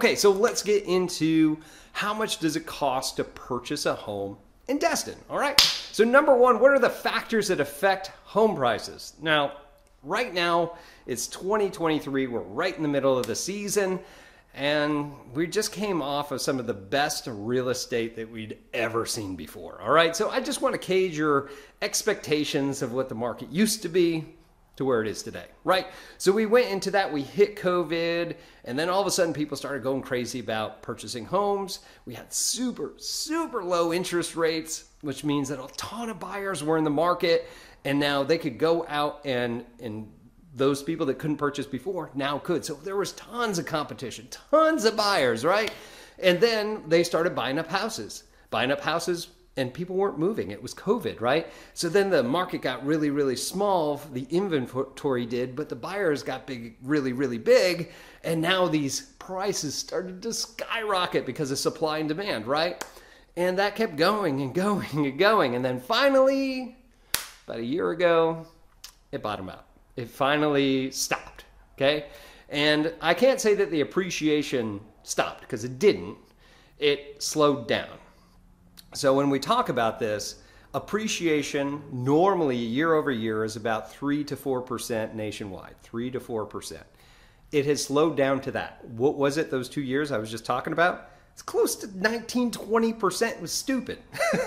Okay, so let's get into how much does it cost to purchase a home in Destin? All right. So number one, what are the factors that affect home prices? Now, right now it's 2023. We're right in the middle of the season, and we just came off of some of the best real estate that we'd ever seen before. All right. So I just want to cage your expectations of what the market used to be to where it is today, right? So we went into that, we hit COVID, and then all of a sudden people started going crazy about purchasing homes. We had super, super low interest rates, which means that a ton of buyers were in the market, and now they could go out and and those people that couldn't purchase before now could. So there was tons of competition, tons of buyers, right? And then they started buying up houses. Buying up houses and people weren't moving. It was COVID, right? So then the market got really, really small. The inventory did, but the buyers got big, really, really big. And now these prices started to skyrocket because of supply and demand, right? And that kept going and going and going. And then finally, about a year ago, it bottomed out. It finally stopped, okay? And I can't say that the appreciation stopped because it didn't. It slowed down so when we talk about this, appreciation normally year over year is about 3 to 4% nationwide, 3 to 4%. It has slowed down to that. What was it those 2 years I was just talking about? It's close to 19 20%. It was stupid.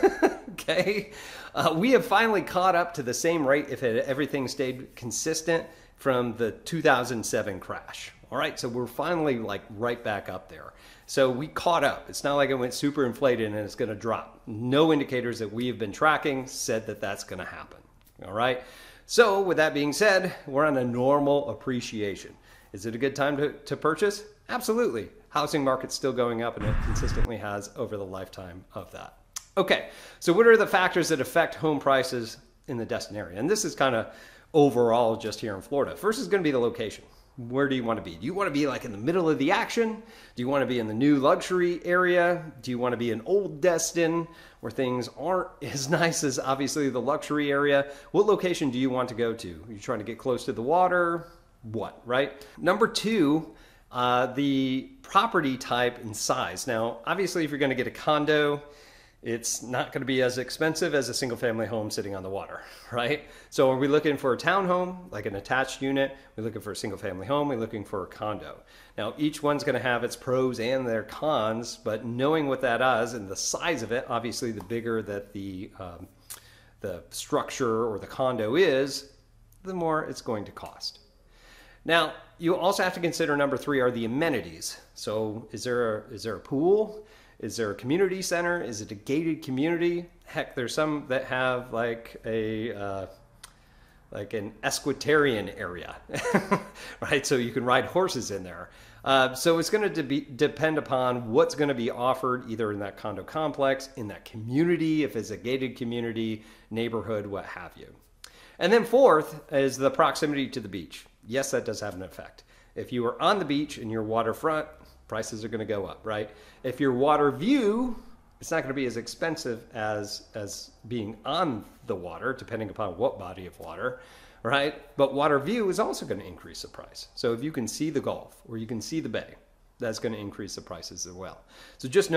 okay? Uh, we have finally caught up to the same rate if it, everything stayed consistent from the 2007 crash. All right, so we're finally like right back up there. So we caught up. It's not like it went super inflated and it's going to drop. No indicators that we have been tracking said that that's going to happen. All right. So with that being said, we're on a normal appreciation. Is it a good time to, to purchase? Absolutely. Housing market's still going up and it consistently has over the lifetime of that. Okay, so what are the factors that affect home prices in the Destin area? And this is kind of overall just here in Florida. First is going to be the location where do you want to be? Do you want to be like in the middle of the action? Do you want to be in the new luxury area? Do you want to be in old Destin where things aren't as nice as obviously the luxury area? What location do you want to go to? Are you trying to get close to the water? What, right? Number two, uh, the property type and size. Now, obviously, if you're going to get a condo, it's not going to be as expensive as a single family home sitting on the water, right? So are we looking for a townhome, like an attached unit? We're looking for a single family home. We're looking for a condo. Now, each one's going to have its pros and their cons, but knowing what that is and the size of it, obviously, the bigger that the um, the structure or the condo is, the more it's going to cost. Now, you also have to consider number three are the amenities. So, is there a, is there a pool? Is there a community center? Is it a gated community? Heck, there's some that have like a uh, like an equestrian area, right? So you can ride horses in there. Uh, so it's going to de- depend upon what's going to be offered either in that condo complex, in that community, if it's a gated community, neighborhood, what have you. And then fourth is the proximity to the beach. Yes, that does have an effect. If you are on the beach and you're waterfront, prices are going to go up, right? If your water view, it's not going to be as expensive as as being on the water, depending upon what body of water, right? But water view is also going to increase the price. So if you can see the Gulf or you can see the bay, that's going to increase the prices as well. So just know